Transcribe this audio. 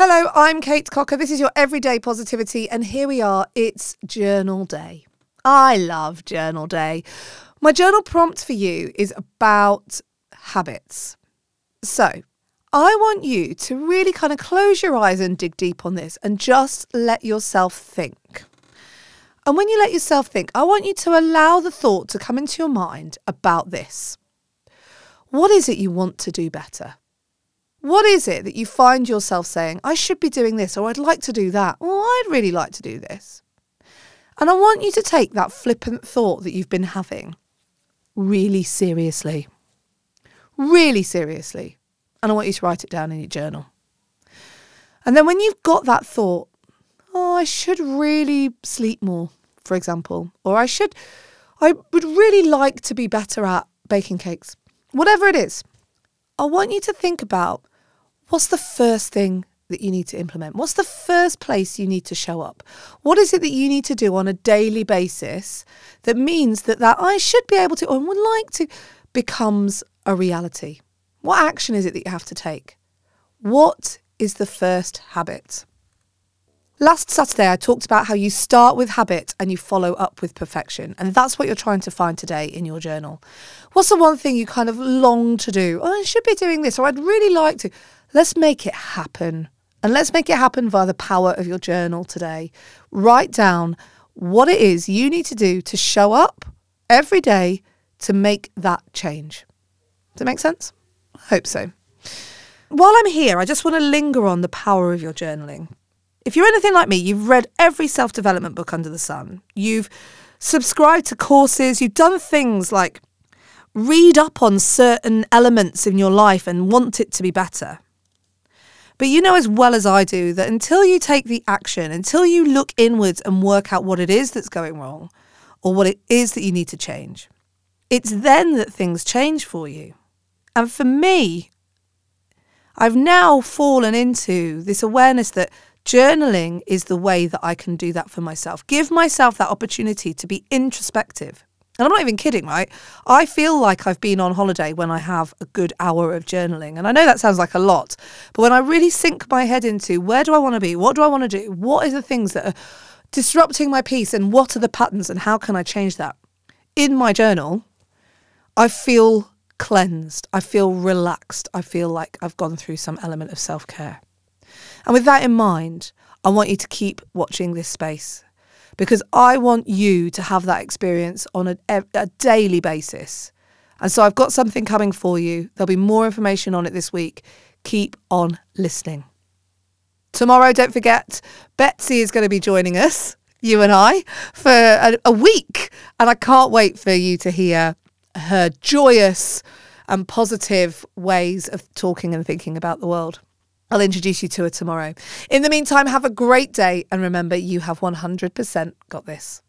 Hello, I'm Kate Cocker. This is your everyday positivity, and here we are. It's journal day. I love journal day. My journal prompt for you is about habits. So, I want you to really kind of close your eyes and dig deep on this and just let yourself think. And when you let yourself think, I want you to allow the thought to come into your mind about this. What is it you want to do better? What is it that you find yourself saying, I should be doing this, or I'd like to do that, or I'd really like to do this? And I want you to take that flippant thought that you've been having really seriously. Really seriously. And I want you to write it down in your journal. And then when you've got that thought, oh, I should really sleep more, for example, or I should, I would really like to be better at baking cakes, whatever it is, I want you to think about what's the first thing that you need to implement? What's the first place you need to show up? What is it that you need to do on a daily basis that means that that I should be able to or would like to becomes a reality? What action is it that you have to take? What is the first habit? Last Saturday, I talked about how you start with habit and you follow up with perfection. And that's what you're trying to find today in your journal. What's the one thing you kind of long to do? Oh, I should be doing this, or I'd really like to. Let's make it happen. And let's make it happen via the power of your journal today. Write down what it is you need to do to show up every day to make that change. Does it make sense? I hope so. While I'm here, I just want to linger on the power of your journaling if you're anything like me, you've read every self development book under the sun. You've subscribed to courses. You've done things like read up on certain elements in your life and want it to be better. But you know as well as I do that until you take the action, until you look inwards and work out what it is that's going wrong or what it is that you need to change, it's then that things change for you. And for me, I've now fallen into this awareness that Journaling is the way that I can do that for myself. Give myself that opportunity to be introspective. And I'm not even kidding, right? I feel like I've been on holiday when I have a good hour of journaling. And I know that sounds like a lot, but when I really sink my head into where do I want to be? What do I want to do? What are the things that are disrupting my peace? And what are the patterns? And how can I change that? In my journal, I feel cleansed. I feel relaxed. I feel like I've gone through some element of self care. And with that in mind, I want you to keep watching this space because I want you to have that experience on a, a, daily basis. And so I've got something coming for you. There'll be more information on it this week. Keep on listening. Tomorrow, don't forget, Betsy is going to be joining us, you and I, for a, a week. And I can't wait for you to hear her joyous and positive ways of talking and thinking about the world. I'll introduce you to her tomorrow. In the meantime, have a great day and remember you have 100% got this.